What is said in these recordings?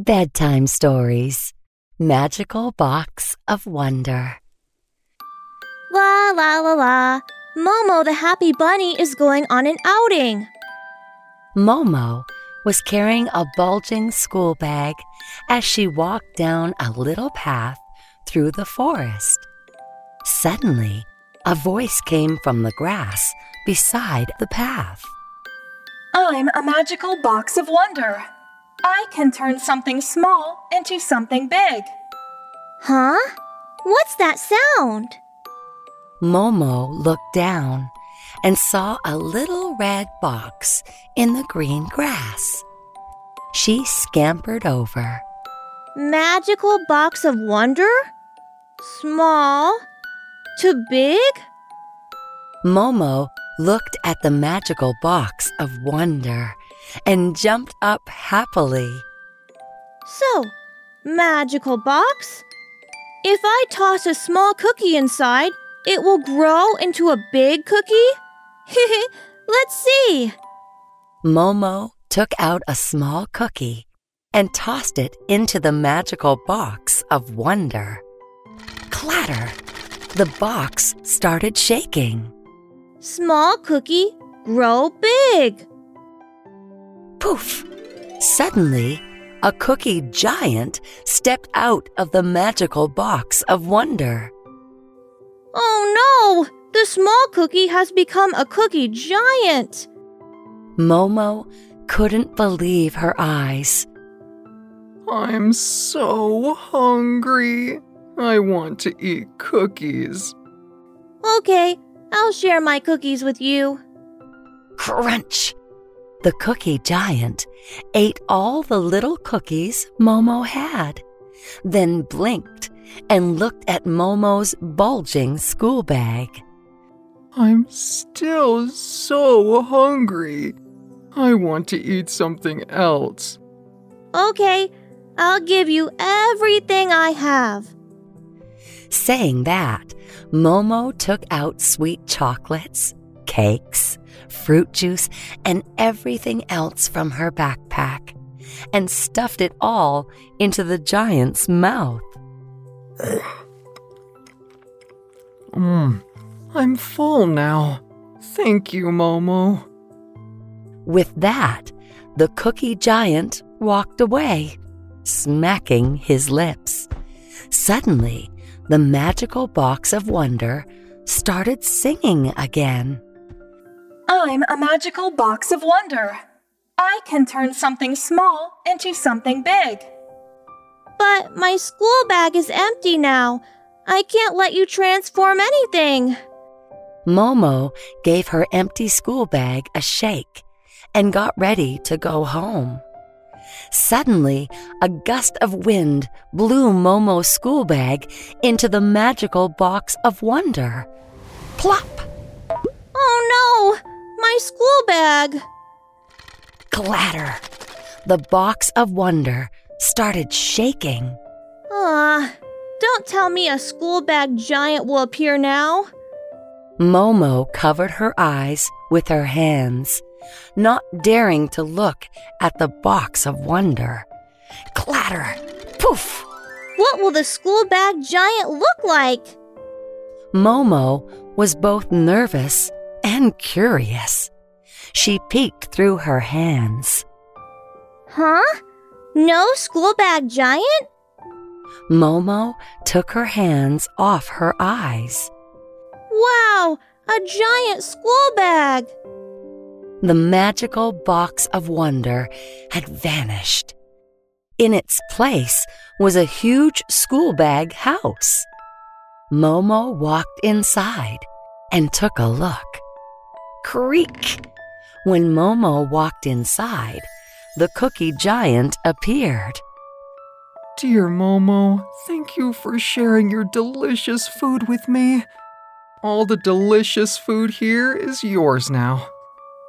Bedtime Stories Magical Box of Wonder. La la la la. Momo the happy bunny is going on an outing. Momo was carrying a bulging school bag as she walked down a little path through the forest. Suddenly, a voice came from the grass beside the path. I'm a magical box of wonder. I can turn something small into something big. Huh? What's that sound? Momo looked down and saw a little red box in the green grass. She scampered over. Magical box of wonder? Small to big? Momo looked at the magical box of wonder and jumped up happily. So, magical box? If I toss a small cookie inside, it will grow into a big cookie? Let's see. Momo took out a small cookie and tossed it into the magical box of wonder. Clatter! The box started shaking. Small cookie, grow big. Poof! Suddenly, a cookie giant stepped out of the magical box of wonder. Oh no! The small cookie has become a cookie giant. Momo couldn't believe her eyes. I'm so hungry. I want to eat cookies. Okay, I'll share my cookies with you. Crunch! The cookie giant ate all the little cookies Momo had, then blinked and looked at Momo's bulging school bag. I'm still so hungry. I want to eat something else. Okay, I'll give you everything I have. Saying that, Momo took out sweet chocolates, cakes, fruit juice, and everything else from her backpack and stuffed it all into the giant's mouth. Mmm, I'm full now. Thank you, Momo. With that, the cookie giant walked away, smacking his lips. Suddenly, the magical box of wonder started singing again. I'm a magical box of wonder. I can turn something small into something big. But my school bag is empty now. I can't let you transform anything. Momo gave her empty school bag a shake and got ready to go home. Suddenly, a gust of wind blew Momo's school bag into the magical box of wonder. Plop! Oh no! My school bag! Clatter! The box of wonder started shaking. Ah, don't tell me a school bag giant will appear now. Momo covered her eyes with her hands, not daring to look at the box of wonder. Clatter! Poof! What will the school bag giant look like? Momo was both nervous and curious. She peeked through her hands. Huh? No school bag giant? Momo took her hands off her eyes. Wow, a giant school bag! The magical box of wonder had vanished. In its place was a huge school bag house. Momo walked inside and took a look. Creak! When Momo walked inside, the cookie giant appeared. Dear Momo, thank you for sharing your delicious food with me. All the delicious food here is yours now.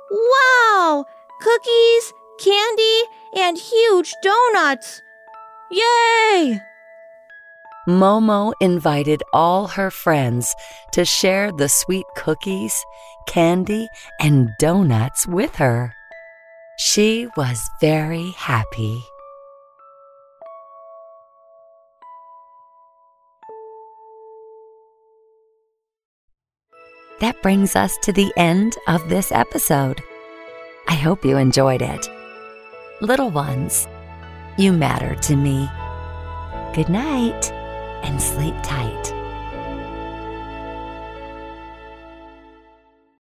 Wow! Cookies, candy, and huge donuts! Yay! Momo invited all her friends to share the sweet cookies, candy, and donuts with her. She was very happy. That brings us to the end of this episode. I hope you enjoyed it. Little ones, you matter to me. Good night and sleep tight.